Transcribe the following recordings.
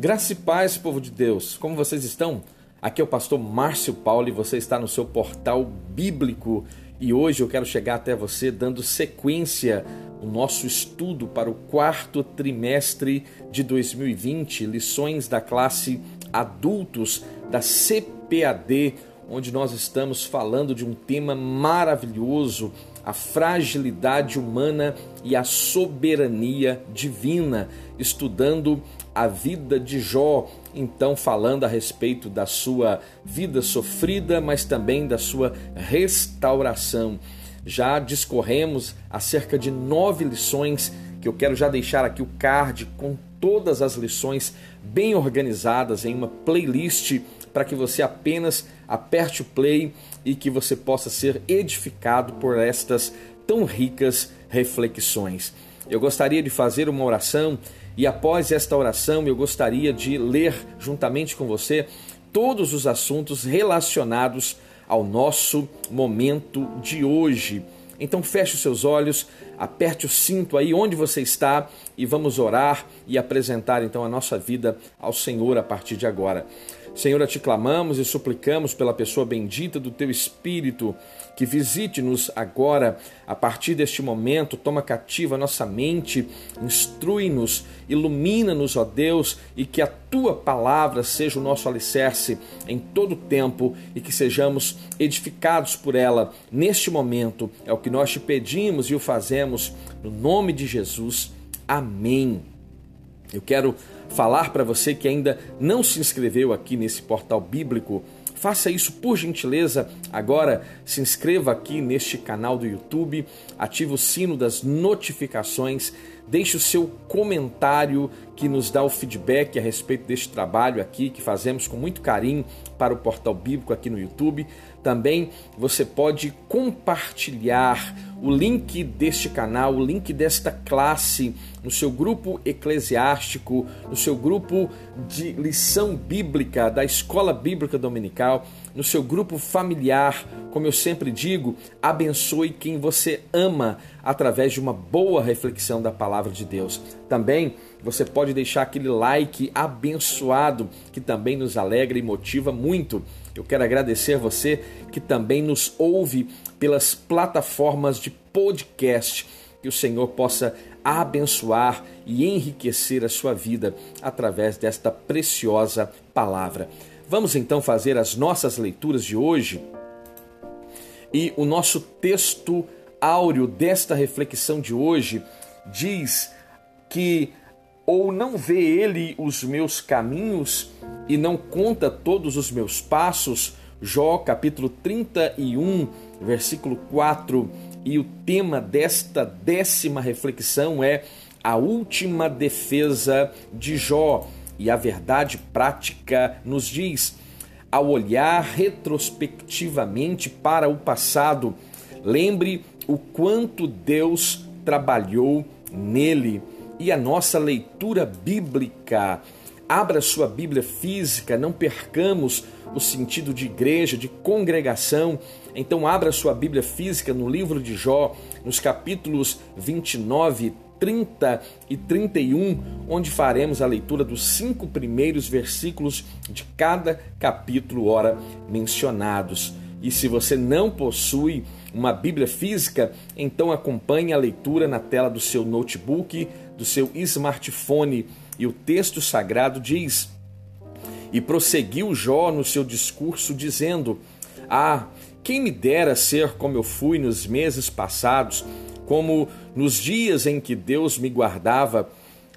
Graça e paz, povo de Deus. Como vocês estão? Aqui é o pastor Márcio Paulo e você está no seu portal bíblico. E hoje eu quero chegar até você dando sequência ao nosso estudo para o quarto trimestre de 2020, lições da classe adultos da CPAD, onde nós estamos falando de um tema maravilhoso, a fragilidade humana e a soberania divina, estudando a vida de Jó, então falando a respeito da sua vida sofrida, mas também da sua restauração. Já discorremos acerca de nove lições que eu quero já deixar aqui o card com todas as lições bem organizadas em uma playlist para que você apenas aperte o play e que você possa ser edificado por estas tão ricas reflexões. Eu gostaria de fazer uma oração e após esta oração, eu gostaria de ler juntamente com você todos os assuntos relacionados ao nosso momento de hoje. Então feche os seus olhos, aperte o cinto aí onde você está e vamos orar e apresentar então a nossa vida ao Senhor a partir de agora. Senhor, a te clamamos e suplicamos pela pessoa bendita do teu Espírito, que visite-nos agora, a partir deste momento, toma cativa a nossa mente, instrui-nos, ilumina-nos, ó Deus, e que a tua palavra seja o nosso alicerce em todo o tempo e que sejamos edificados por ela neste momento. É o que nós te pedimos e o fazemos no nome de Jesus. Amém. Eu quero falar para você que ainda não se inscreveu aqui nesse portal bíblico. Faça isso por gentileza agora. Se inscreva aqui neste canal do YouTube, ative o sino das notificações, deixe o seu comentário que nos dá o feedback a respeito deste trabalho aqui que fazemos com muito carinho para o portal bíblico aqui no YouTube. Também você pode compartilhar o link deste canal, o link desta classe no seu grupo eclesiástico, no seu grupo de lição bíblica da Escola Bíblica Dominical, no seu grupo familiar. Como eu sempre digo, abençoe quem você ama através de uma boa reflexão da palavra de Deus. Também você pode deixar aquele like abençoado que também nos alegra e motiva muito. Eu quero agradecer você que também nos ouve pelas plataformas de podcast. Que o Senhor possa abençoar e enriquecer a sua vida através desta preciosa palavra. Vamos então fazer as nossas leituras de hoje. E o nosso texto áureo desta reflexão de hoje diz que ou não vê ele os meus caminhos e não conta todos os meus passos? Jó capítulo 31, versículo 4. E o tema desta décima reflexão é a última defesa de Jó. E a verdade prática nos diz: ao olhar retrospectivamente para o passado, lembre o quanto Deus trabalhou nele. E a nossa leitura bíblica Abra sua Bíblia física, não percamos o sentido de igreja, de congregação. Então, abra sua Bíblia física no livro de Jó, nos capítulos 29, 30 e 31, onde faremos a leitura dos cinco primeiros versículos de cada capítulo, ora mencionados. E se você não possui uma Bíblia física, então acompanhe a leitura na tela do seu notebook, do seu smartphone e o texto sagrado diz: E prosseguiu Jó no seu discurso, dizendo: Ah, quem me dera ser como eu fui nos meses passados, como nos dias em que Deus me guardava,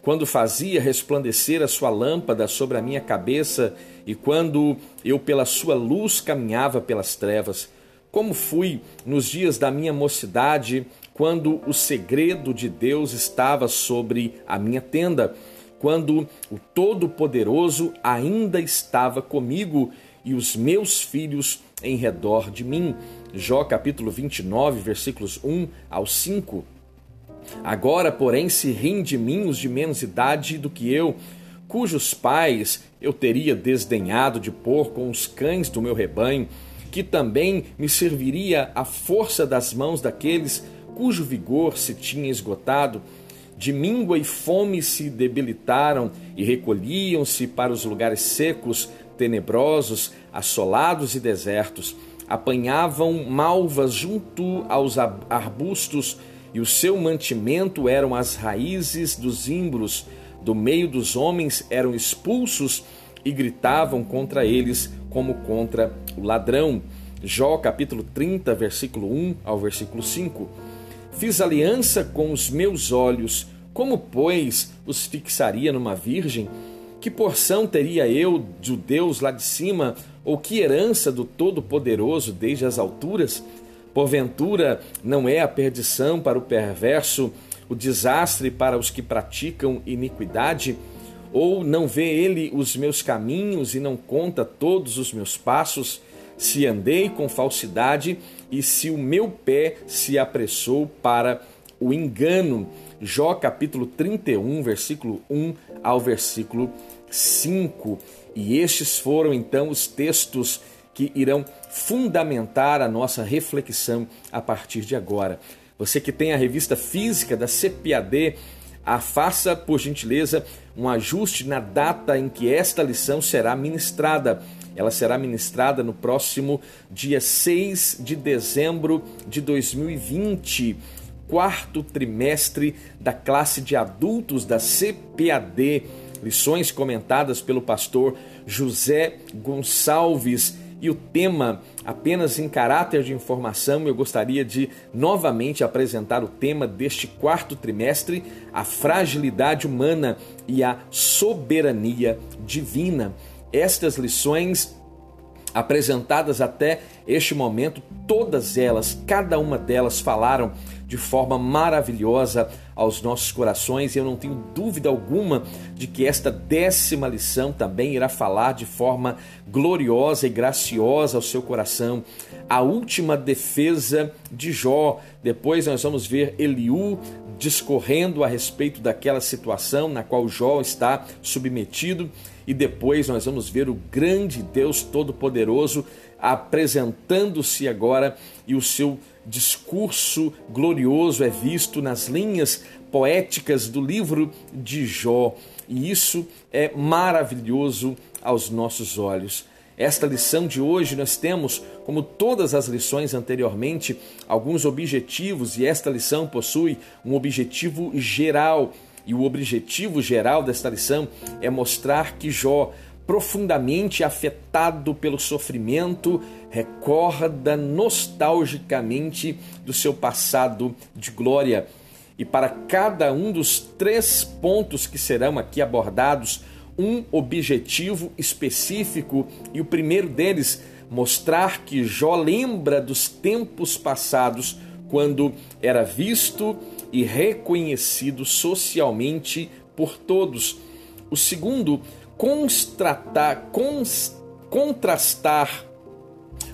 quando fazia resplandecer a sua lâmpada sobre a minha cabeça e quando eu pela sua luz caminhava pelas trevas. Como fui nos dias da minha mocidade, quando o segredo de Deus estava sobre a minha tenda quando o Todo-Poderoso ainda estava comigo e os meus filhos em redor de mim. Jó capítulo 29, versículos 1 ao 5. Agora, porém, se riem de mim os de menos idade do que eu, cujos pais eu teria desdenhado de pôr com os cães do meu rebanho, que também me serviria a força das mãos daqueles cujo vigor se tinha esgotado, de míngua e fome se debilitaram e recolhiam-se para os lugares secos, tenebrosos, assolados e desertos. Apanhavam malvas junto aos arbustos e o seu mantimento eram as raízes dos imbros. Do meio dos homens eram expulsos e gritavam contra eles como contra o ladrão. Jó capítulo 30, versículo 1 ao versículo 5. Fiz aliança com os meus olhos, como, pois, os fixaria numa virgem? Que porção teria eu do Deus lá de cima, ou que herança do Todo-Poderoso desde as alturas? Porventura, não é a perdição para o perverso, o desastre para os que praticam iniquidade? Ou não vê ele os meus caminhos e não conta todos os meus passos? Se andei com falsidade e se o meu pé se apressou para o engano. Jó capítulo 31, versículo 1 ao versículo 5. E estes foram então os textos que irão fundamentar a nossa reflexão a partir de agora. Você que tem a revista física da CPAD, a faça, por gentileza, um ajuste na data em que esta lição será ministrada. Ela será ministrada no próximo dia 6 de dezembro de 2020, quarto trimestre da classe de adultos da CPAD. Lições comentadas pelo pastor José Gonçalves e o tema, apenas em caráter de informação, eu gostaria de novamente apresentar o tema deste quarto trimestre: a fragilidade humana e a soberania divina. Estas lições apresentadas até este momento, todas elas, cada uma delas falaram de forma maravilhosa aos nossos corações e eu não tenho dúvida alguma de que esta décima lição também irá falar de forma gloriosa e graciosa ao seu coração. A última defesa de Jó. Depois nós vamos ver Eliú discorrendo a respeito daquela situação na qual Jó está submetido e depois nós vamos ver o grande Deus Todo-Poderoso apresentando-se agora e o seu discurso glorioso é visto nas linhas poéticas do livro de Jó, e isso é maravilhoso aos nossos olhos. Esta lição de hoje nós temos, como todas as lições anteriormente, alguns objetivos, e esta lição possui um objetivo geral. E o objetivo geral desta lição é mostrar que Jó profundamente afetado pelo sofrimento, recorda nostalgicamente do seu passado de glória. E para cada um dos três pontos que serão aqui abordados, um objetivo específico, e o primeiro deles, mostrar que Jó lembra dos tempos passados, quando era visto e reconhecido socialmente por todos. O segundo, constratar, cons, contrastar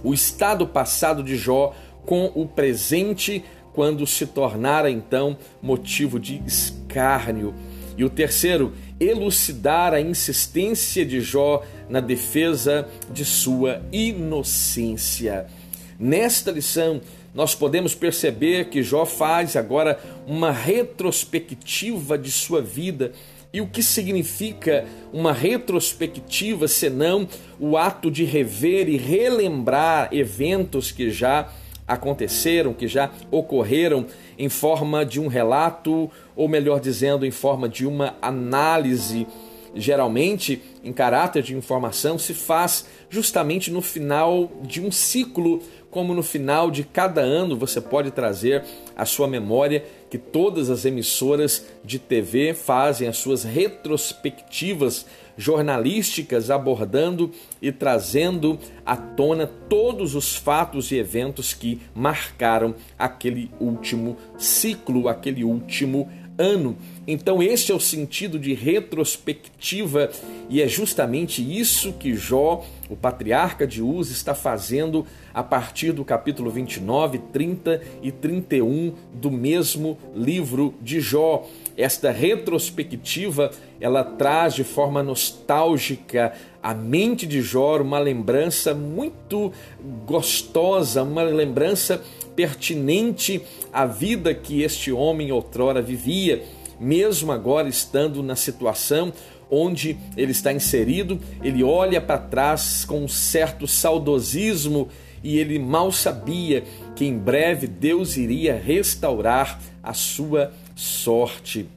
o estado passado de Jó com o presente, quando se tornara então motivo de escárnio. E o terceiro, elucidar a insistência de Jó na defesa de sua inocência. Nesta lição, nós podemos perceber que Jó faz agora uma retrospectiva de sua vida e o que significa uma retrospectiva senão o ato de rever e relembrar eventos que já aconteceram, que já ocorreram em forma de um relato, ou melhor dizendo, em forma de uma análise. Geralmente, em caráter de informação, se faz justamente no final de um ciclo como no final de cada ano você pode trazer à sua memória que todas as emissoras de TV fazem as suas retrospectivas jornalísticas abordando e trazendo à tona todos os fatos e eventos que marcaram aquele último ciclo, aquele último ano. Então, este é o sentido de retrospectiva e é justamente isso que Jó, o patriarca de Uz, está fazendo a partir do capítulo 29, 30 e 31 do mesmo livro de Jó. Esta retrospectiva, ela traz de forma nostálgica à mente de Jó uma lembrança muito gostosa, uma lembrança pertinente à vida que este homem outrora vivia. mesmo agora estando na situação onde ele está inserido, ele olha para trás com um certo saudosismo e ele mal sabia que em breve Deus iria restaurar a sua sorte.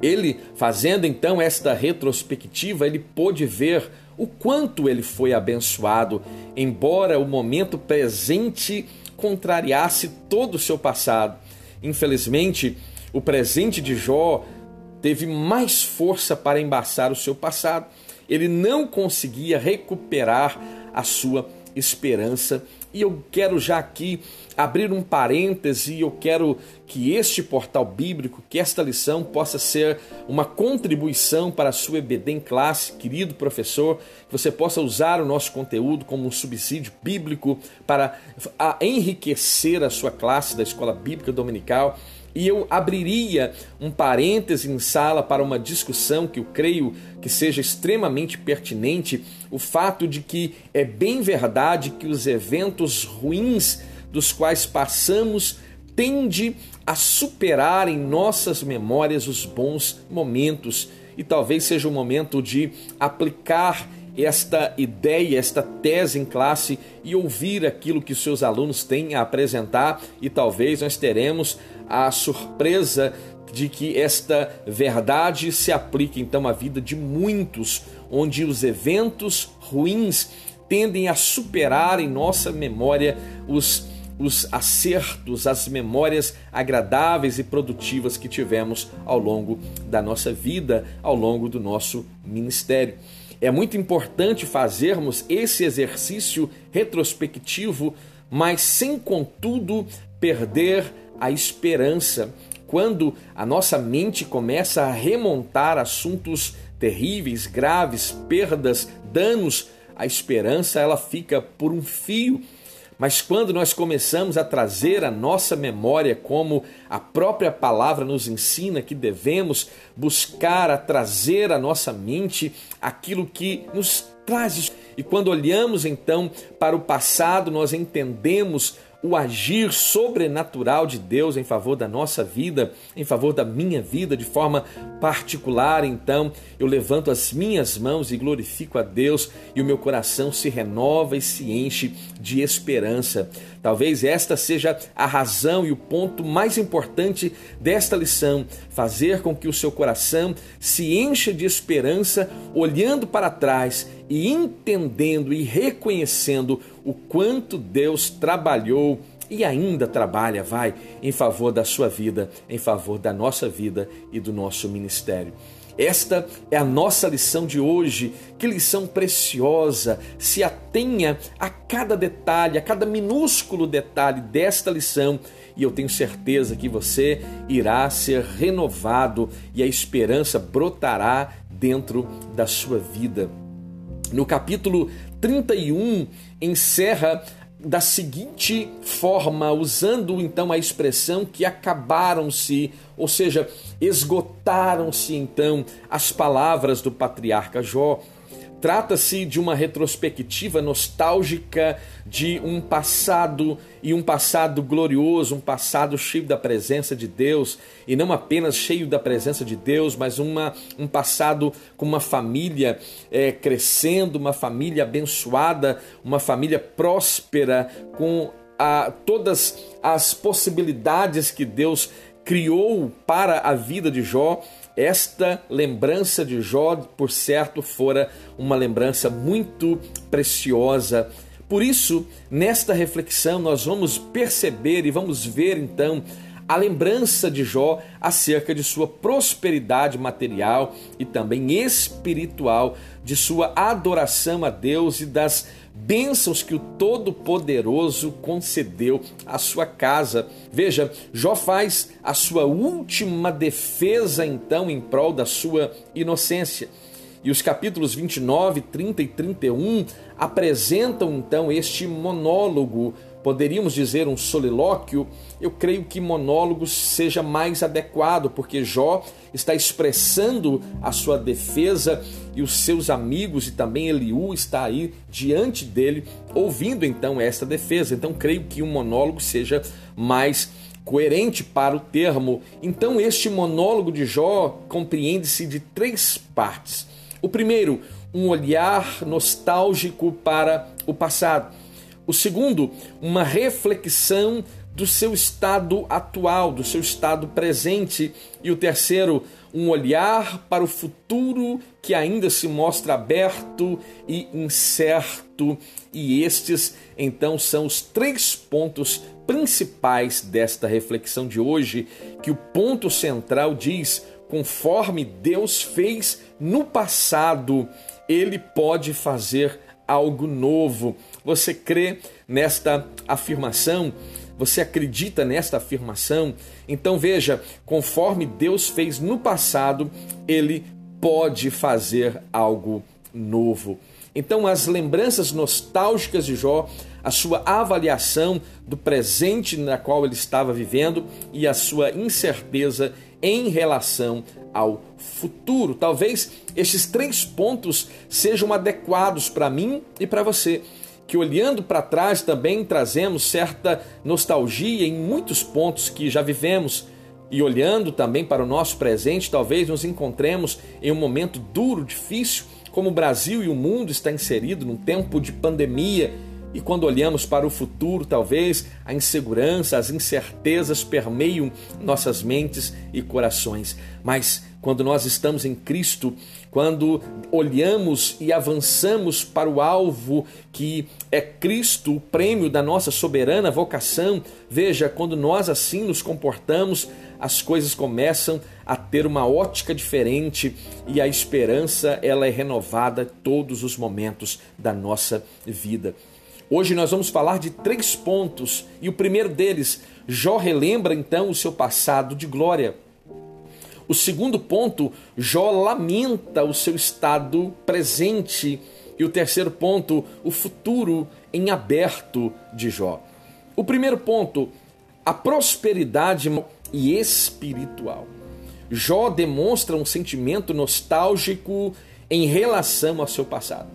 Ele, fazendo então esta retrospectiva, ele pôde ver o quanto ele foi abençoado, embora o momento presente contrariasse todo o seu passado. Infelizmente, o presente de Jó teve mais força para embaçar o seu passado. Ele não conseguia recuperar a sua esperança. E eu quero já aqui abrir um parêntese e eu quero que este portal bíblico, que esta lição possa ser uma contribuição para a sua EBD em classe, querido professor, que você possa usar o nosso conteúdo como um subsídio bíblico para enriquecer a sua classe da Escola Bíblica Dominical e eu abriria um parêntese em sala para uma discussão que eu creio que seja extremamente pertinente, o fato de que é bem verdade que os eventos ruins dos quais passamos tende a superar em nossas memórias os bons momentos. E talvez seja o momento de aplicar esta ideia, esta tese em classe e ouvir aquilo que seus alunos têm a apresentar. E talvez nós teremos a surpresa de que esta verdade se aplique então à vida de muitos, onde os eventos ruins tendem a superar em nossa memória os os acertos, as memórias agradáveis e produtivas que tivemos ao longo da nossa vida, ao longo do nosso ministério. É muito importante fazermos esse exercício retrospectivo, mas sem, contudo, perder a esperança. Quando a nossa mente começa a remontar assuntos terríveis, graves, perdas, danos, a esperança ela fica por um fio mas quando nós começamos a trazer a nossa memória, como a própria palavra nos ensina que devemos buscar a trazer à nossa mente aquilo que nos traz. E quando olhamos então para o passado, nós entendemos o agir sobrenatural de Deus em favor da nossa vida, em favor da minha vida, de forma particular. Então, eu levanto as minhas mãos e glorifico a Deus, e o meu coração se renova e se enche de esperança. Talvez esta seja a razão e o ponto mais importante desta lição: fazer com que o seu coração se encha de esperança, olhando para trás e entendendo e reconhecendo o quanto Deus trabalhou e ainda trabalha, vai, em favor da sua vida, em favor da nossa vida e do nosso ministério. Esta é a nossa lição de hoje. Que lição preciosa! Se atenha a cada detalhe, a cada minúsculo detalhe desta lição, e eu tenho certeza que você irá ser renovado e a esperança brotará dentro da sua vida. No capítulo 31, encerra da seguinte forma, usando então a expressão que acabaram-se, ou seja, esgotaram-se então as palavras do patriarca Jó. Trata-se de uma retrospectiva nostálgica de um passado e um passado glorioso, um passado cheio da presença de Deus, e não apenas cheio da presença de Deus, mas uma, um passado com uma família é, crescendo, uma família abençoada, uma família próspera, com a, todas as possibilidades que Deus criou para a vida de Jó esta lembrança de Jó, por certo, fora uma lembrança muito preciosa. Por isso, nesta reflexão, nós vamos perceber e vamos ver então a lembrança de Jó acerca de sua prosperidade material e também espiritual, de sua adoração a Deus e das bênçãos que o Todo-Poderoso concedeu à sua casa. Veja, Jó faz a sua última defesa então em prol da sua inocência. E os capítulos 29, 30 e 31 apresentam então este monólogo poderíamos dizer um solilóquio, eu creio que monólogo seja mais adequado, porque Jó está expressando a sua defesa e os seus amigos e também Eliú está aí diante dele, ouvindo então esta defesa. Então creio que um monólogo seja mais coerente para o termo. Então, este monólogo de Jó compreende-se de três partes. O primeiro, um olhar nostálgico para o passado. O segundo, uma reflexão do seu estado atual, do seu estado presente. E o terceiro, um olhar para o futuro que ainda se mostra aberto e incerto. E estes, então, são os três pontos principais desta reflexão de hoje, que o ponto central diz: conforme Deus fez no passado, ele pode fazer algo novo. Você crê nesta afirmação? Você acredita nesta afirmação? Então veja, conforme Deus fez no passado, ele pode fazer algo novo. Então, as lembranças nostálgicas de Jó, a sua avaliação do presente na qual ele estava vivendo e a sua incerteza em relação ao futuro. Talvez estes três pontos sejam adequados para mim e para você. Que olhando para trás também trazemos certa nostalgia em muitos pontos que já vivemos. E olhando também para o nosso presente, talvez nos encontremos em um momento duro, difícil, como o Brasil e o mundo está inserido num tempo de pandemia e quando olhamos para o futuro, talvez a insegurança, as incertezas permeiam nossas mentes e corações. Mas quando nós estamos em Cristo, quando olhamos e avançamos para o alvo que é Cristo, o prêmio da nossa soberana vocação, veja, quando nós assim nos comportamos, as coisas começam a ter uma ótica diferente e a esperança ela é renovada todos os momentos da nossa vida. Hoje nós vamos falar de três pontos e o primeiro deles, Jó relembra então o seu passado de glória. O segundo ponto, Jó lamenta o seu estado presente. E o terceiro ponto, o futuro em aberto de Jó. O primeiro ponto, a prosperidade e espiritual. Jó demonstra um sentimento nostálgico em relação ao seu passado.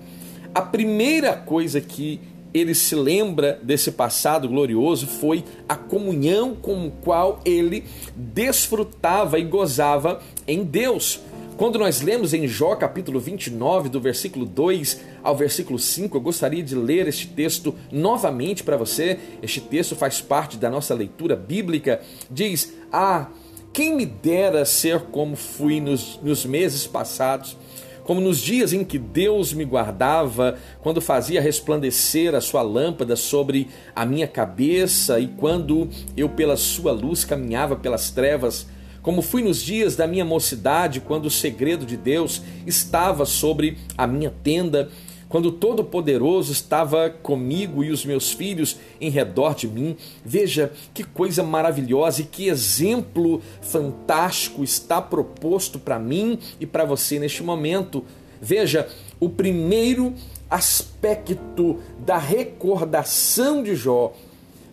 A primeira coisa que ele se lembra desse passado glorioso foi a comunhão com o qual ele desfrutava e gozava em Deus. Quando nós lemos em Jó capítulo 29, do versículo 2 ao versículo 5, eu gostaria de ler este texto novamente para você. Este texto faz parte da nossa leitura bíblica. Diz: Ah, quem me dera ser como fui nos, nos meses passados como nos dias em que Deus me guardava, quando fazia resplandecer a sua lâmpada sobre a minha cabeça e quando eu pela sua luz caminhava pelas trevas, como fui nos dias da minha mocidade, quando o segredo de Deus estava sobre a minha tenda quando o Todo-Poderoso estava comigo e os meus filhos em redor de mim. Veja que coisa maravilhosa e que exemplo fantástico está proposto para mim e para você neste momento. Veja, o primeiro aspecto da recordação de Jó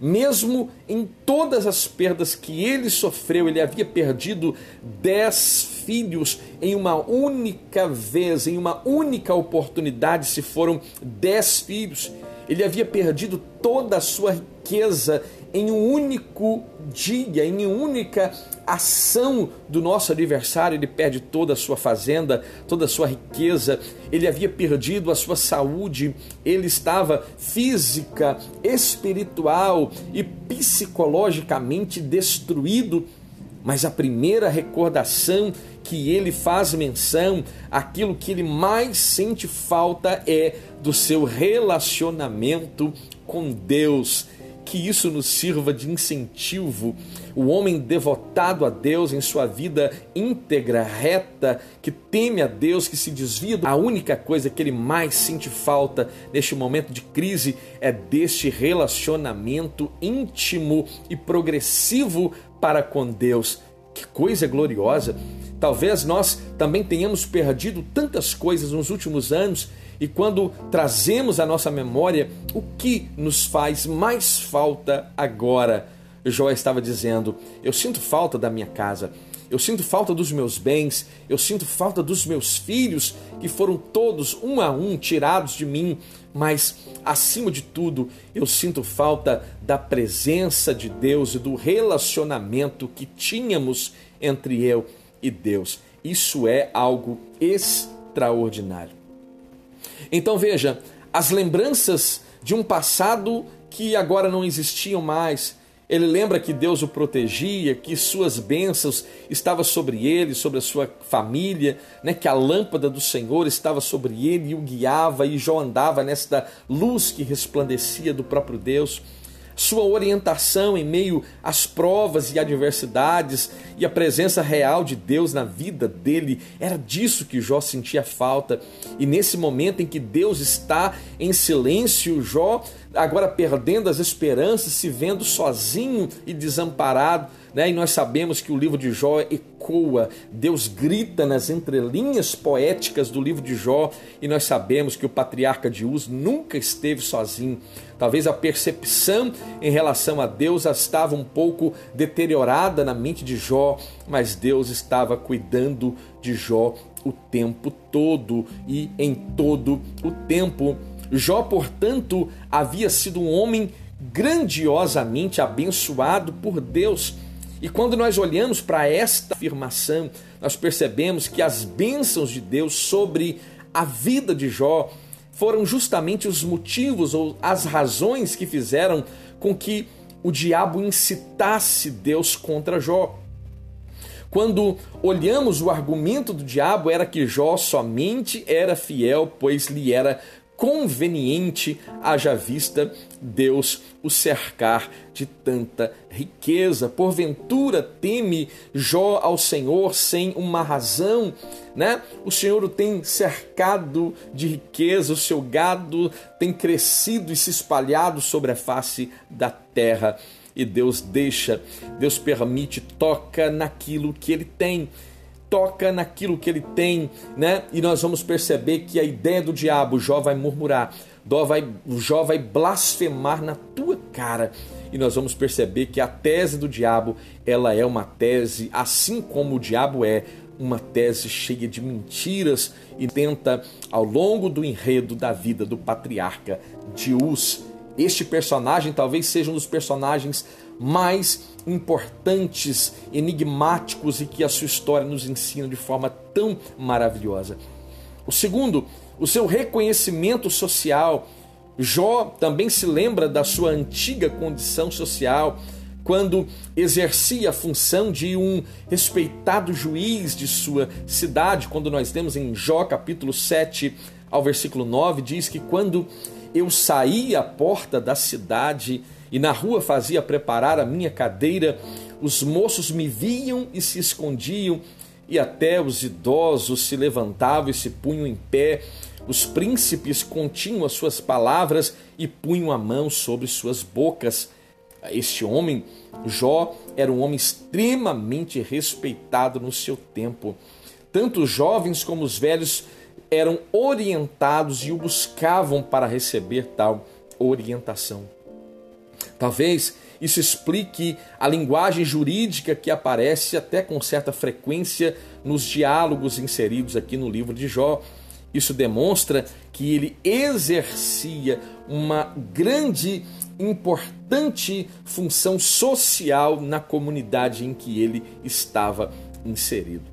mesmo em todas as perdas que ele sofreu, ele havia perdido dez filhos em uma única vez, em uma única oportunidade, se foram dez filhos. Ele havia perdido toda a sua riqueza em um único dia, em uma única ação do nosso adversário, ele perde toda a sua fazenda, toda a sua riqueza, ele havia perdido a sua saúde, ele estava física, espiritual e psicologicamente destruído. Mas a primeira recordação que ele faz menção, aquilo que ele mais sente falta é do seu relacionamento com Deus que isso nos sirva de incentivo. O homem devotado a Deus em sua vida íntegra, reta, que teme a Deus, que se desvia, a única coisa que ele mais sente falta neste momento de crise é deste relacionamento íntimo e progressivo para com Deus. Que coisa gloriosa! Talvez nós também tenhamos perdido tantas coisas nos últimos anos e quando trazemos à nossa memória o que nos faz mais falta agora. Jó estava dizendo: Eu sinto falta da minha casa, eu sinto falta dos meus bens, eu sinto falta dos meus filhos, que foram todos um a um tirados de mim, mas acima de tudo, eu sinto falta da presença de Deus e do relacionamento que tínhamos entre eu e Deus. Isso é algo extraordinário. Então veja, as lembranças de um passado que agora não existiam mais, ele lembra que Deus o protegia, que suas bênçãos estavam sobre ele, sobre a sua família, né? que a lâmpada do Senhor estava sobre ele e o guiava, e Jó andava nesta luz que resplandecia do próprio Deus sua orientação em meio às provas e adversidades e a presença real de Deus na vida dele. Era disso que Jó sentia falta. E nesse momento em que Deus está em silêncio, Jó, agora perdendo as esperanças, se vendo sozinho e desamparado, né? E nós sabemos que o livro de Jó ecoa, Deus grita nas entrelinhas poéticas do livro de Jó, e nós sabemos que o patriarca de Uz nunca esteve sozinho. Talvez a percepção em relação a Deus estava um pouco deteriorada na mente de Mas Deus estava cuidando de Jó o tempo todo e em todo o tempo. Jó, portanto, havia sido um homem grandiosamente abençoado por Deus e quando nós olhamos para esta afirmação, nós percebemos que as bênçãos de Deus sobre a vida de Jó foram justamente os motivos ou as razões que fizeram com que o diabo incitasse Deus contra Jó. Quando olhamos o argumento do diabo era que Jó somente era fiel, pois lhe era conveniente, haja vista Deus o cercar de tanta riqueza. Porventura teme Jó ao Senhor sem uma razão, né? O Senhor o tem cercado de riqueza, o seu gado tem crescido e se espalhado sobre a face da terra. E Deus deixa, Deus permite, toca naquilo que ele tem toca naquilo que ele tem, né? E nós vamos perceber que a ideia do diabo, Jó vai murmurar, Jó vai, Jó vai blasfemar na tua cara. E nós vamos perceber que a tese do diabo, ela é uma tese, assim como o diabo é, uma tese cheia de mentiras e tenta, ao longo do enredo da vida do patriarca de Uz, este personagem talvez seja um dos personagens mais importantes, enigmáticos e que a sua história nos ensina de forma tão maravilhosa. O segundo, o seu reconhecimento social. Jó também se lembra da sua antiga condição social, quando exercia a função de um respeitado juiz de sua cidade, quando nós temos em Jó capítulo 7 ao versículo 9, diz que quando eu saí à porta da cidade, e na rua fazia preparar a minha cadeira, os moços me viam e se escondiam, e até os idosos se levantavam e se punham em pé. Os príncipes continham as suas palavras e punham a mão sobre suas bocas. Este homem, Jó, era um homem extremamente respeitado no seu tempo. Tanto os jovens como os velhos eram orientados e o buscavam para receber tal orientação. Talvez isso explique a linguagem jurídica que aparece até com certa frequência nos diálogos inseridos aqui no livro de Jó. Isso demonstra que ele exercia uma grande, importante função social na comunidade em que ele estava inserido.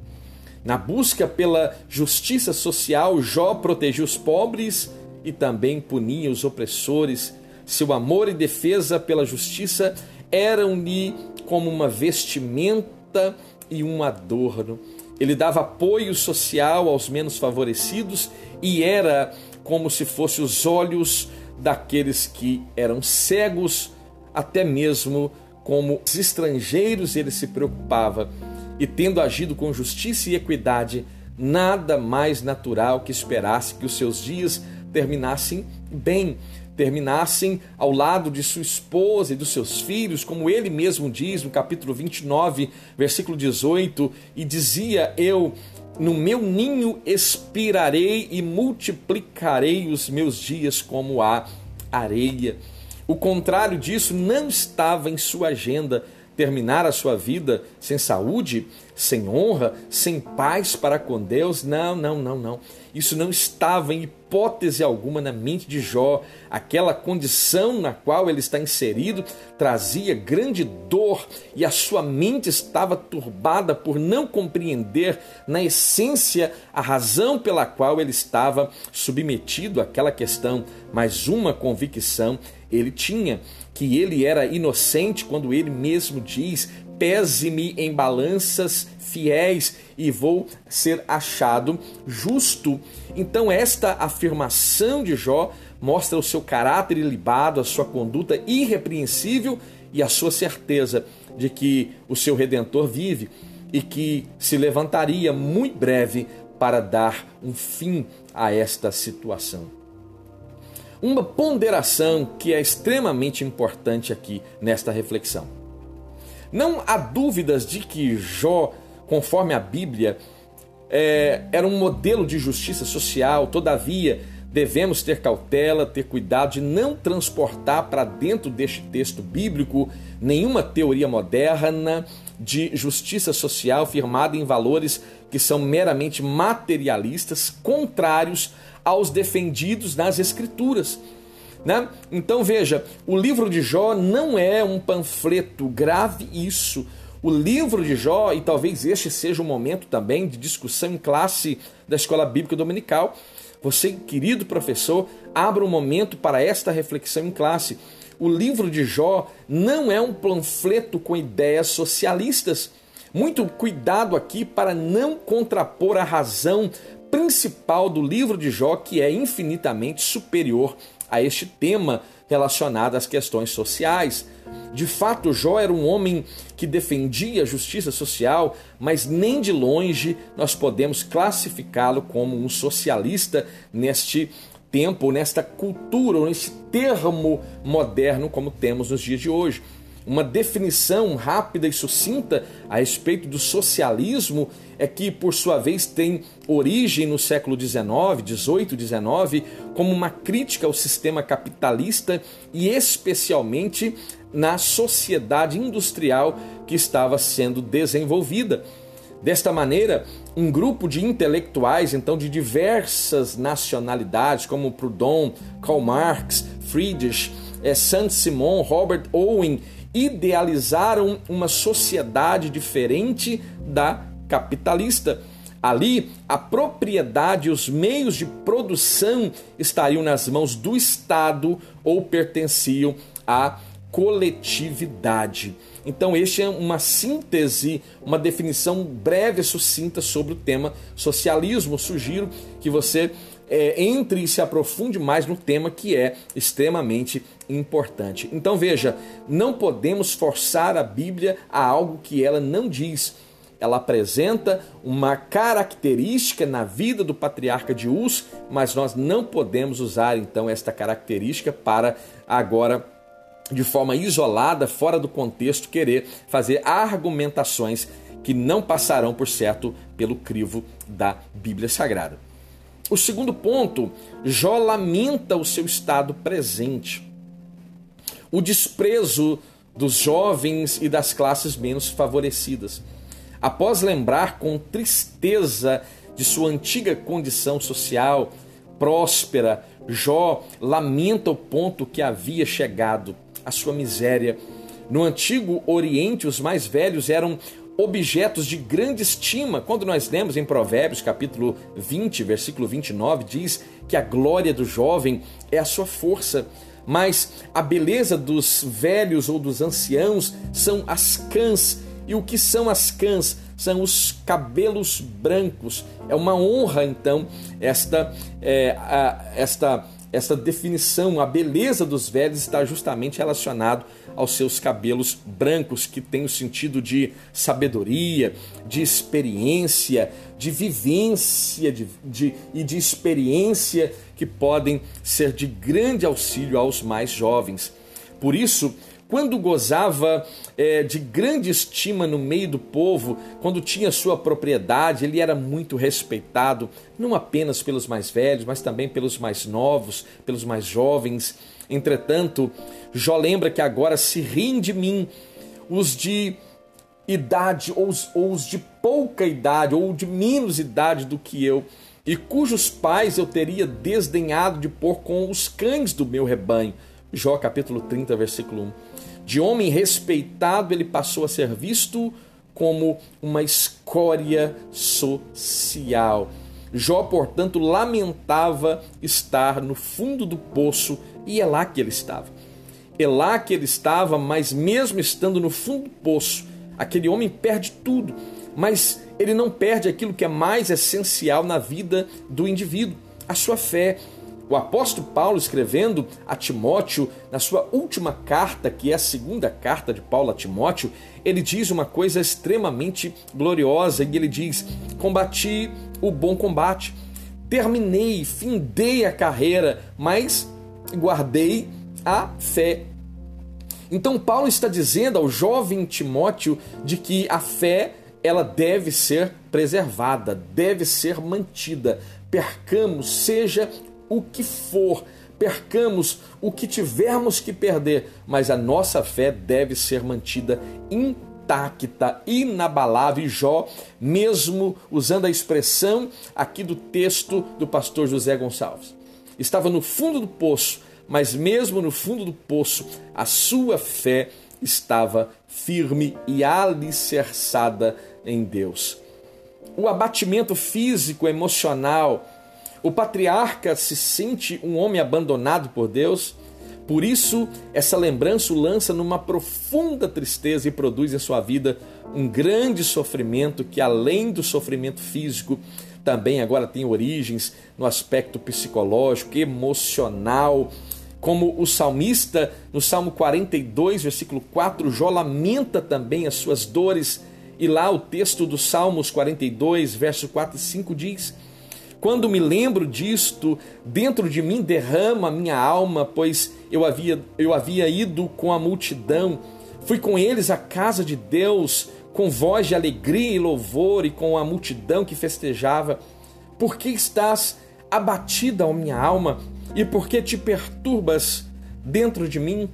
Na busca pela justiça social, Jó protegia os pobres e também punia os opressores seu amor e defesa pela justiça eram-lhe como uma vestimenta e um adorno. Ele dava apoio social aos menos favorecidos e era como se fosse os olhos daqueles que eram cegos, até mesmo como os estrangeiros ele se preocupava. E tendo agido com justiça e equidade, nada mais natural que esperasse que os seus dias terminassem bem terminassem ao lado de sua esposa e dos seus filhos, como ele mesmo diz no capítulo 29, versículo 18, e dizia: Eu no meu ninho expirarei e multiplicarei os meus dias como a areia. O contrário disso não estava em sua agenda. Terminar a sua vida sem saúde, sem honra, sem paz para com Deus. Não, não, não, não. Isso não estava em hipótese alguma na mente de Jó. Aquela condição na qual ele está inserido trazia grande dor e a sua mente estava turbada por não compreender, na essência, a razão pela qual ele estava submetido àquela questão. Mas uma convicção ele tinha que ele era inocente quando ele mesmo diz: pese-me em balanças fiéis e vou ser achado justo. Então, esta afirmação de Jó mostra o seu caráter ilibado, a sua conduta irrepreensível e a sua certeza de que o seu redentor vive e que se levantaria muito breve para dar um fim a esta situação. Uma ponderação que é extremamente importante aqui nesta reflexão. Não há dúvidas de que Jó, conforme a Bíblia, é, era um modelo de justiça social, todavia, devemos ter cautela, ter cuidado de não transportar para dentro deste texto bíblico nenhuma teoria moderna de justiça social firmada em valores que são meramente materialistas, contrários aos defendidos nas Escrituras. Né? Então veja, o livro de Jó não é um panfleto, grave isso. O livro de Jó, e talvez este seja o momento também de discussão em classe da Escola Bíblica Dominical. Você, querido professor, abra um momento para esta reflexão em classe. O livro de Jó não é um panfleto com ideias socialistas. Muito cuidado aqui para não contrapor a razão principal do livro de Jó, que é infinitamente superior a este tema relacionado às questões sociais. De fato, Jó era um homem que defendia a justiça social, mas nem de longe nós podemos classificá-lo como um socialista neste tempo, nesta cultura, neste termo moderno como temos nos dias de hoje uma definição rápida e sucinta a respeito do socialismo é que, por sua vez, tem origem no século XIX, XVIII, XIX, como uma crítica ao sistema capitalista e especialmente na sociedade industrial que estava sendo desenvolvida. Desta maneira, um grupo de intelectuais, então de diversas nacionalidades, como Proudhon, Karl Marx, Friedrich, eh, Saint-Simon, Robert Owen idealizaram uma sociedade diferente da capitalista. Ali, a propriedade e os meios de produção estariam nas mãos do Estado ou pertenciam à coletividade. Então, este é uma síntese, uma definição breve e sucinta sobre o tema socialismo. Sugiro que você é, entre e se aprofunde mais no tema que é extremamente importante. Então veja, não podemos forçar a Bíblia a algo que ela não diz. Ela apresenta uma característica na vida do patriarca de Uz, mas nós não podemos usar então esta característica para agora de forma isolada, fora do contexto, querer fazer argumentações que não passarão por certo pelo crivo da Bíblia Sagrada. O segundo ponto, Jó lamenta o seu estado presente. O desprezo dos jovens e das classes menos favorecidas. Após lembrar com tristeza de sua antiga condição social próspera, Jó lamenta o ponto que havia chegado, a sua miséria. No antigo Oriente, os mais velhos eram objetos de grande estima. Quando nós lemos em Provérbios, capítulo 20, versículo 29, diz que a glória do jovem é a sua força, mas a beleza dos velhos ou dos anciãos são as cãs. E o que são as cãs? São os cabelos brancos. É uma honra, então, esta, é, a, esta essa definição, a beleza dos velhos está justamente relacionado aos seus cabelos brancos, que tem o sentido de sabedoria, de experiência, de vivência de, de, e de experiência que podem ser de grande auxílio aos mais jovens. Por isso, quando gozava é, de grande estima no meio do povo, quando tinha sua propriedade, ele era muito respeitado, não apenas pelos mais velhos, mas também pelos mais novos, pelos mais jovens. Entretanto, Jó lembra que agora se riem de mim. os de idade, ou os, ou os de pouca idade, ou de menos idade do que eu, e cujos pais eu teria desdenhado de pôr com os cães do meu rebanho. Jó capítulo 30, versículo 1. De homem respeitado, ele passou a ser visto como uma escória social. Jó, portanto, lamentava estar no fundo do poço e é lá que ele estava. É lá que ele estava, mas mesmo estando no fundo do poço, aquele homem perde tudo, mas ele não perde aquilo que é mais essencial na vida do indivíduo, a sua fé. O apóstolo Paulo, escrevendo a Timóteo, na sua última carta, que é a segunda carta de Paulo a Timóteo, ele diz uma coisa extremamente gloriosa e ele diz: Combati o bom combate, terminei, findei a carreira, mas guardei a fé. Então Paulo está dizendo ao jovem Timóteo de que a fé ela deve ser preservada, deve ser mantida. Percamos, seja o que for, percamos o que tivermos que perder, mas a nossa fé deve ser mantida intacta, inabalável. E Jó, mesmo usando a expressão aqui do texto do pastor José Gonçalves, estava no fundo do poço, mas mesmo no fundo do poço, a sua fé estava firme e alicerçada em Deus. O abatimento físico, emocional, o patriarca se sente um homem abandonado por Deus, por isso essa lembrança o lança numa profunda tristeza e produz em sua vida um grande sofrimento que, além do sofrimento físico, também agora tem origens no aspecto psicológico, emocional. Como o salmista, no Salmo 42, versículo 4, Jó lamenta também as suas dores, e lá o texto do Salmos 42, verso 4 e 5 diz: quando me lembro disto, dentro de mim derrama minha alma, pois eu havia, eu havia ido com a multidão, fui com eles à casa de Deus, com voz de alegria e louvor e com a multidão que festejava. Por que estás abatida, ó minha alma, e por que te perturbas dentro de mim?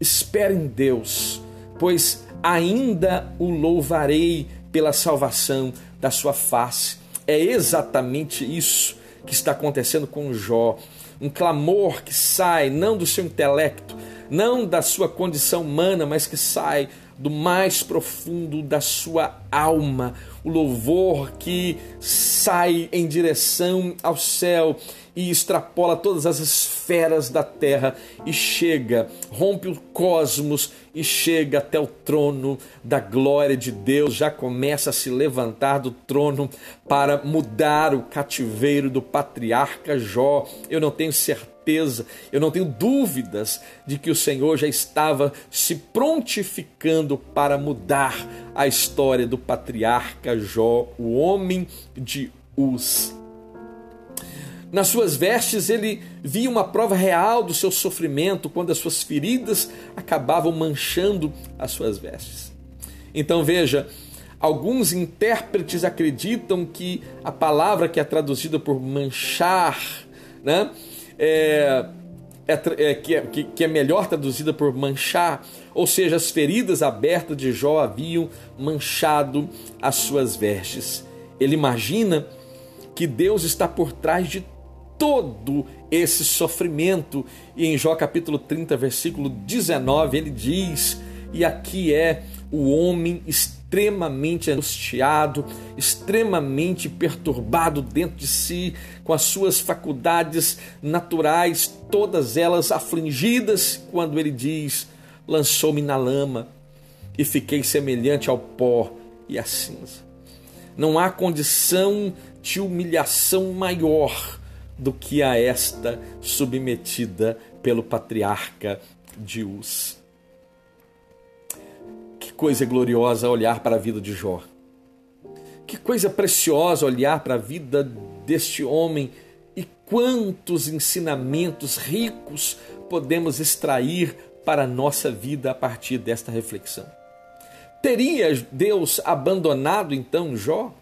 Espera em Deus, pois ainda o louvarei pela salvação da sua face. É exatamente isso que está acontecendo com Jó. Um clamor que sai não do seu intelecto, não da sua condição humana, mas que sai do mais profundo da sua alma, o louvor que sai em direção ao céu e extrapola todas as esferas da terra e chega, rompe o cosmos e chega até o trono da glória de Deus, já começa a se levantar do trono para mudar o cativeiro do patriarca Jó. Eu não tenho certeza, eu não tenho dúvidas de que o Senhor já estava se prontificando para mudar a história do patriarca Jó, o homem de Uz. Nas suas vestes ele via uma prova real do seu sofrimento quando as suas feridas acabavam manchando as suas vestes. Então veja, alguns intérpretes acreditam que a palavra que é traduzida por manchar, né, é, é, é, que, é, que é melhor traduzida por manchar, ou seja, as feridas abertas de Jó haviam manchado as suas vestes. Ele imagina que Deus está por trás de todo esse sofrimento. E em Jó capítulo 30, versículo 19, ele diz: E aqui é o homem extremamente angustiado, extremamente perturbado dentro de si, com as suas faculdades naturais, todas elas afligidas, quando ele diz: Lançou-me na lama e fiquei semelhante ao pó e à cinza. Não há condição de humilhação maior do que a esta submetida pelo patriarca de Uz. Coisa gloriosa olhar para a vida de Jó. Que coisa preciosa olhar para a vida deste homem e quantos ensinamentos ricos podemos extrair para a nossa vida a partir desta reflexão. Teria Deus abandonado então Jó?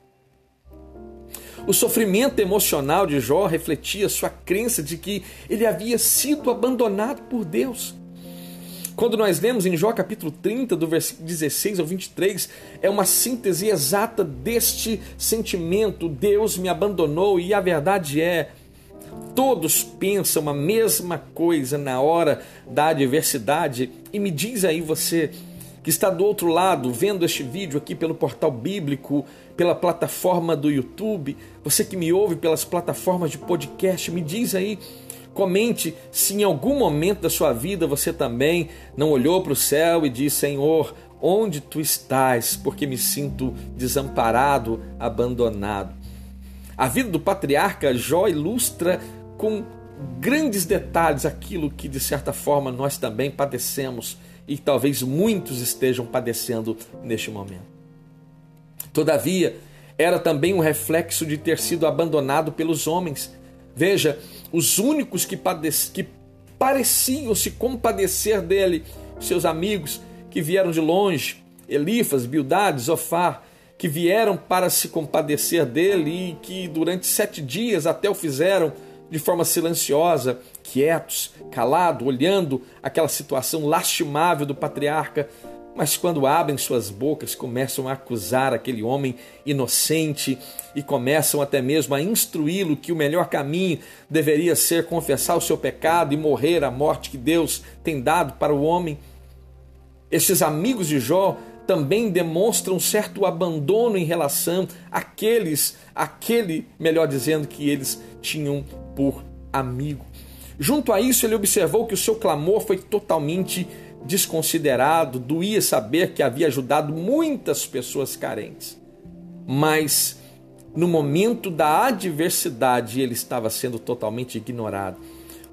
O sofrimento emocional de Jó refletia sua crença de que ele havia sido abandonado por Deus. Quando nós lemos em Jó capítulo 30, do versículo 16 ao 23, é uma síntese exata deste sentimento: Deus me abandonou, e a verdade é, todos pensam a mesma coisa na hora da adversidade. E me diz aí você que está do outro lado vendo este vídeo aqui pelo portal bíblico, pela plataforma do YouTube, você que me ouve pelas plataformas de podcast, me diz aí Comente se em algum momento da sua vida você também não olhou para o céu e disse: Senhor, onde tu estás? Porque me sinto desamparado, abandonado. A vida do patriarca Jó ilustra com grandes detalhes aquilo que de certa forma nós também padecemos e talvez muitos estejam padecendo neste momento. Todavia, era também um reflexo de ter sido abandonado pelos homens. Veja, os únicos que, que pareciam se compadecer dele, seus amigos que vieram de longe, Elifas, Bildad, Zofar, que vieram para se compadecer dele e que durante sete dias até o fizeram de forma silenciosa, quietos, calado, olhando aquela situação lastimável do patriarca, mas quando abrem suas bocas, começam a acusar aquele homem inocente e começam até mesmo a instruí-lo que o melhor caminho deveria ser confessar o seu pecado e morrer a morte que Deus tem dado para o homem. Esses amigos de Jó também demonstram um certo abandono em relação àqueles, aquele, melhor dizendo, que eles tinham por amigo. Junto a isso, ele observou que o seu clamor foi totalmente desconsiderado, doía saber que havia ajudado muitas pessoas carentes. Mas no momento da adversidade ele estava sendo totalmente ignorado.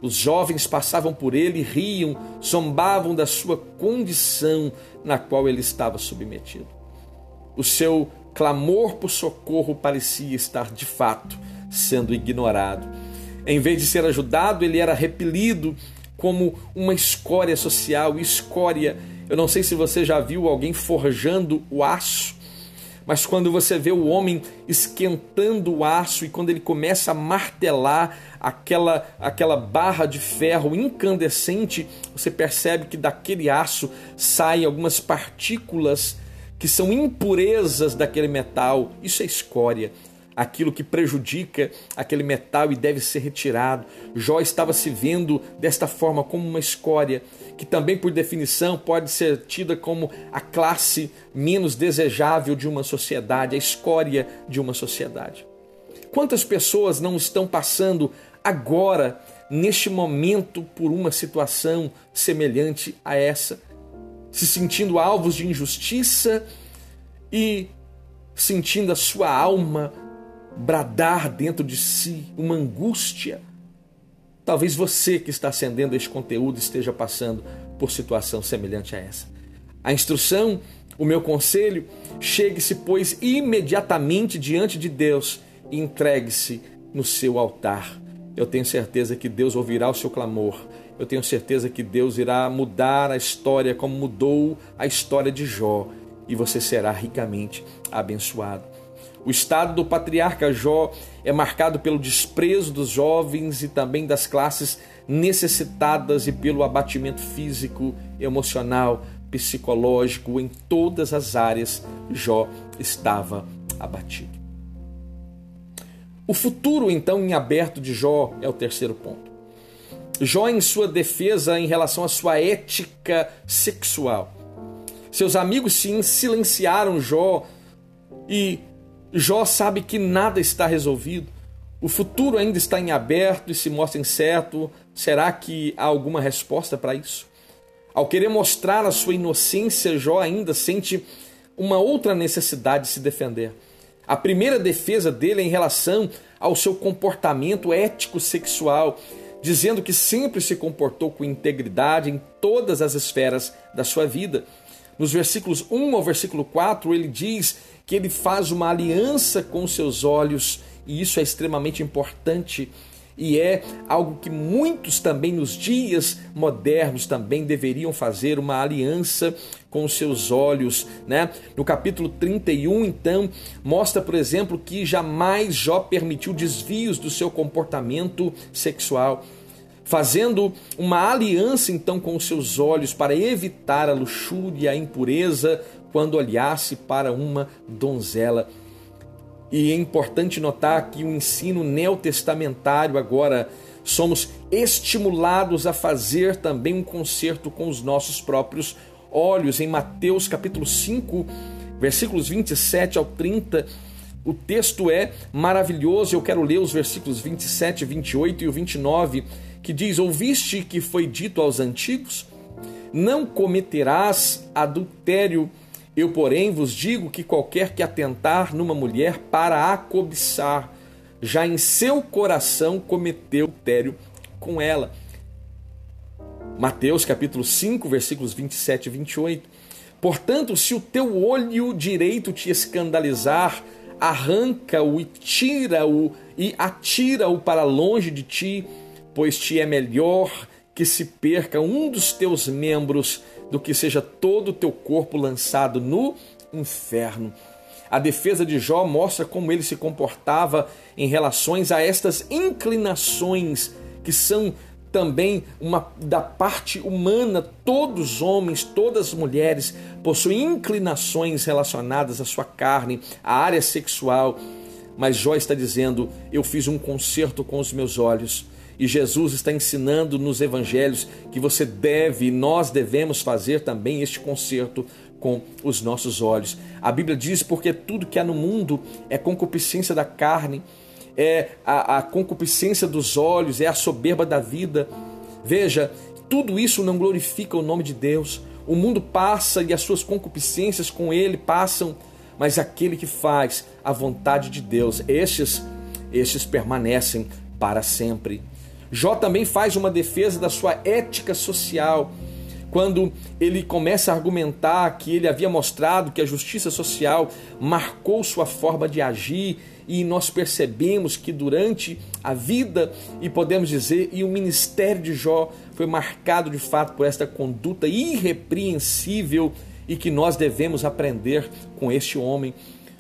Os jovens passavam por ele, riam, zombavam da sua condição na qual ele estava submetido. O seu clamor por socorro parecia estar de fato sendo ignorado. Em vez de ser ajudado, ele era repelido como uma escória social. Escória, eu não sei se você já viu alguém forjando o aço, mas quando você vê o homem esquentando o aço e quando ele começa a martelar aquela, aquela barra de ferro incandescente, você percebe que daquele aço saem algumas partículas que são impurezas daquele metal. Isso é escória aquilo que prejudica aquele metal e deve ser retirado. Jó estava se vendo desta forma como uma escória, que também por definição pode ser tida como a classe menos desejável de uma sociedade, a escória de uma sociedade. Quantas pessoas não estão passando agora, neste momento, por uma situação semelhante a essa, se sentindo alvos de injustiça e sentindo a sua alma bradar dentro de si uma angústia. Talvez você que está acendendo este conteúdo esteja passando por situação semelhante a essa. A instrução, o meu conselho, chegue-se, pois, imediatamente diante de Deus e entregue-se no seu altar. Eu tenho certeza que Deus ouvirá o seu clamor. Eu tenho certeza que Deus irá mudar a história como mudou a história de Jó e você será ricamente abençoado. O estado do patriarca Jó é marcado pelo desprezo dos jovens e também das classes necessitadas e pelo abatimento físico, emocional, psicológico, em todas as áreas, Jó estava abatido. O futuro, então, em aberto de Jó é o terceiro ponto. Jó, em sua defesa em relação à sua ética sexual. Seus amigos se silenciaram Jó e Jó sabe que nada está resolvido. O futuro ainda está em aberto e se mostra incerto. Será que há alguma resposta para isso? Ao querer mostrar a sua inocência, Jó ainda sente uma outra necessidade de se defender. A primeira defesa dele é em relação ao seu comportamento ético sexual, dizendo que sempre se comportou com integridade em todas as esferas da sua vida. Nos versículos 1 ao versículo 4, ele diz que ele faz uma aliança com seus olhos, e isso é extremamente importante e é algo que muitos também nos dias modernos também deveriam fazer uma aliança com seus olhos, né? No capítulo 31, então, mostra, por exemplo, que jamais Jó permitiu desvios do seu comportamento sexual. fazendo uma aliança então com seus olhos para evitar a luxúria, a impureza, quando olhasse para uma donzela. E é importante notar que o ensino neotestamentário agora somos estimulados a fazer também um concerto com os nossos próprios olhos. Em Mateus capítulo 5, versículos 27 ao 30, o texto é maravilhoso. Eu quero ler os versículos 27, 28 e o 29, que diz: Ouviste que foi dito aos antigos: Não cometerás adultério. Eu, porém, vos digo que qualquer que atentar numa mulher para a cobiçar, já em seu coração cometeu adultério com ela. Mateus capítulo 5, versículos 27 e 28. Portanto, se o teu olho direito te escandalizar, arranca-o e tira-o e atira-o para longe de ti, pois te é melhor que se perca um dos teus membros do que seja todo o teu corpo lançado no inferno. A defesa de Jó mostra como ele se comportava em relações a estas inclinações que são também uma da parte humana, todos os homens, todas as mulheres possuem inclinações relacionadas à sua carne, à área sexual. Mas Jó está dizendo: Eu fiz um concerto com os meus olhos. E Jesus está ensinando nos evangelhos que você deve, nós devemos fazer também este concerto com os nossos olhos. A Bíblia diz: porque tudo que há no mundo é concupiscência da carne, é a, a concupiscência dos olhos, é a soberba da vida. Veja, tudo isso não glorifica o nome de Deus. O mundo passa e as suas concupiscências com ele passam, mas aquele que faz a vontade de Deus, estes, estes permanecem para sempre. Jó também faz uma defesa da sua ética social quando ele começa a argumentar que ele havia mostrado que a justiça social marcou sua forma de agir e nós percebemos que durante a vida e podemos dizer e o ministério de Jó foi marcado de fato por esta conduta irrepreensível e que nós devemos aprender com este homem.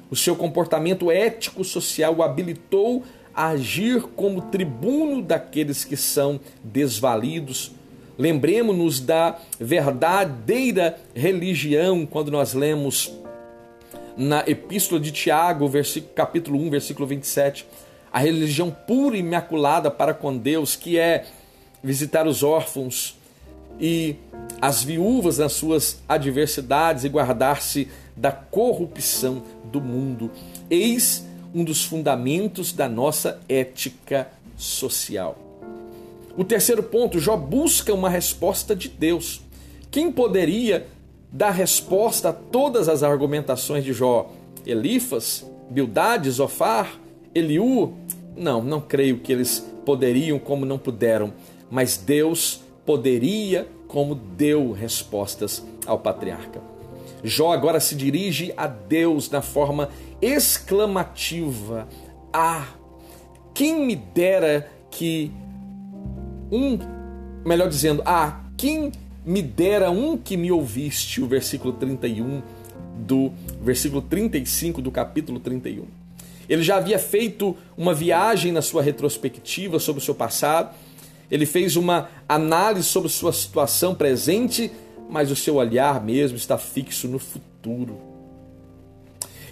O seu comportamento ético social o habilitou agir como tribuno daqueles que são desvalidos. Lembremos-nos da verdadeira religião quando nós lemos na Epístola de Tiago, capítulo 1, versículo 27, a religião pura e imaculada para com Deus, que é visitar os órfãos e as viúvas nas suas adversidades e guardar-se da corrupção do mundo. Eis um dos fundamentos da nossa ética social. O terceiro ponto, Jó busca uma resposta de Deus. Quem poderia dar resposta a todas as argumentações de Jó. Elifas, Bildade, Zofar, Eliú, não, não creio que eles poderiam como não puderam, mas Deus poderia como deu respostas ao patriarca. Jó agora se dirige a Deus na forma exclamativa: Ah, quem me dera que um, melhor dizendo, ah, quem me dera um que me ouviste, o versículo 31 do versículo 35 do capítulo 31. Ele já havia feito uma viagem na sua retrospectiva sobre o seu passado, ele fez uma análise sobre sua situação presente, mas o seu olhar mesmo está fixo no futuro.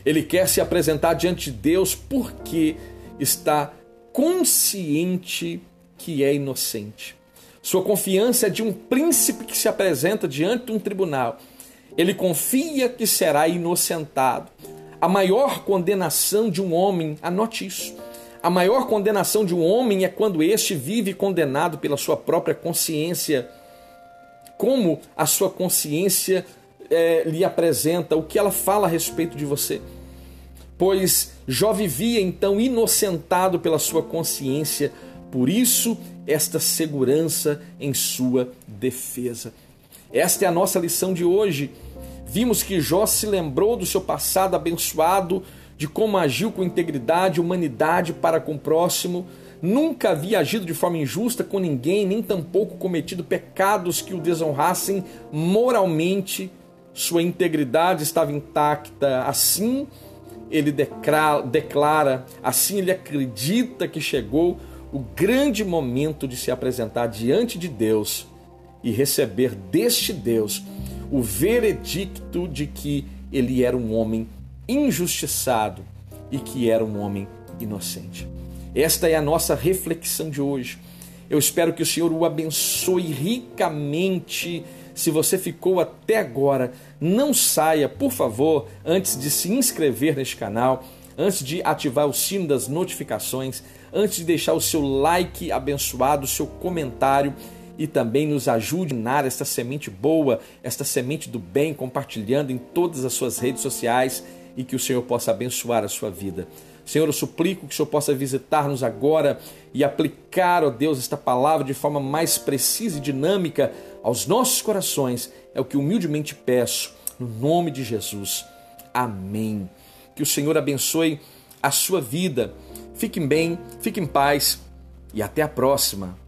Ele quer se apresentar diante de Deus porque está consciente que é inocente. Sua confiança é de um príncipe que se apresenta diante de um tribunal. Ele confia que será inocentado. A maior condenação de um homem, anote isso. A maior condenação de um homem é quando este vive condenado pela sua própria consciência. Como a sua consciência é, lhe apresenta, o que ela fala a respeito de você. Pois Jó vivia então inocentado pela sua consciência, por isso, esta segurança em sua defesa. Esta é a nossa lição de hoje. Vimos que Jó se lembrou do seu passado abençoado, de como agiu com integridade e humanidade para com o próximo, nunca havia agido de forma injusta com ninguém, nem tampouco cometido pecados que o desonrassem moralmente. Sua integridade estava intacta. Assim, ele declara, assim ele acredita que chegou o grande momento de se apresentar diante de Deus e receber deste Deus o veredicto de que ele era um homem injustiçado e que era um homem inocente. Esta é a nossa reflexão de hoje. Eu espero que o Senhor o abençoe ricamente. Se você ficou até agora, não saia, por favor, antes de se inscrever neste canal, antes de ativar o sino das notificações, antes de deixar o seu like abençoado, o seu comentário e também nos ajude a dar esta semente boa, esta semente do bem, compartilhando em todas as suas redes sociais e que o Senhor possa abençoar a sua vida. Senhor, eu suplico que o Senhor possa visitar-nos agora e aplicar, ó Deus, esta palavra de forma mais precisa e dinâmica aos nossos corações. É o que humildemente peço, no nome de Jesus. Amém. Que o Senhor abençoe a sua vida. Fiquem bem, fiquem em paz e até a próxima.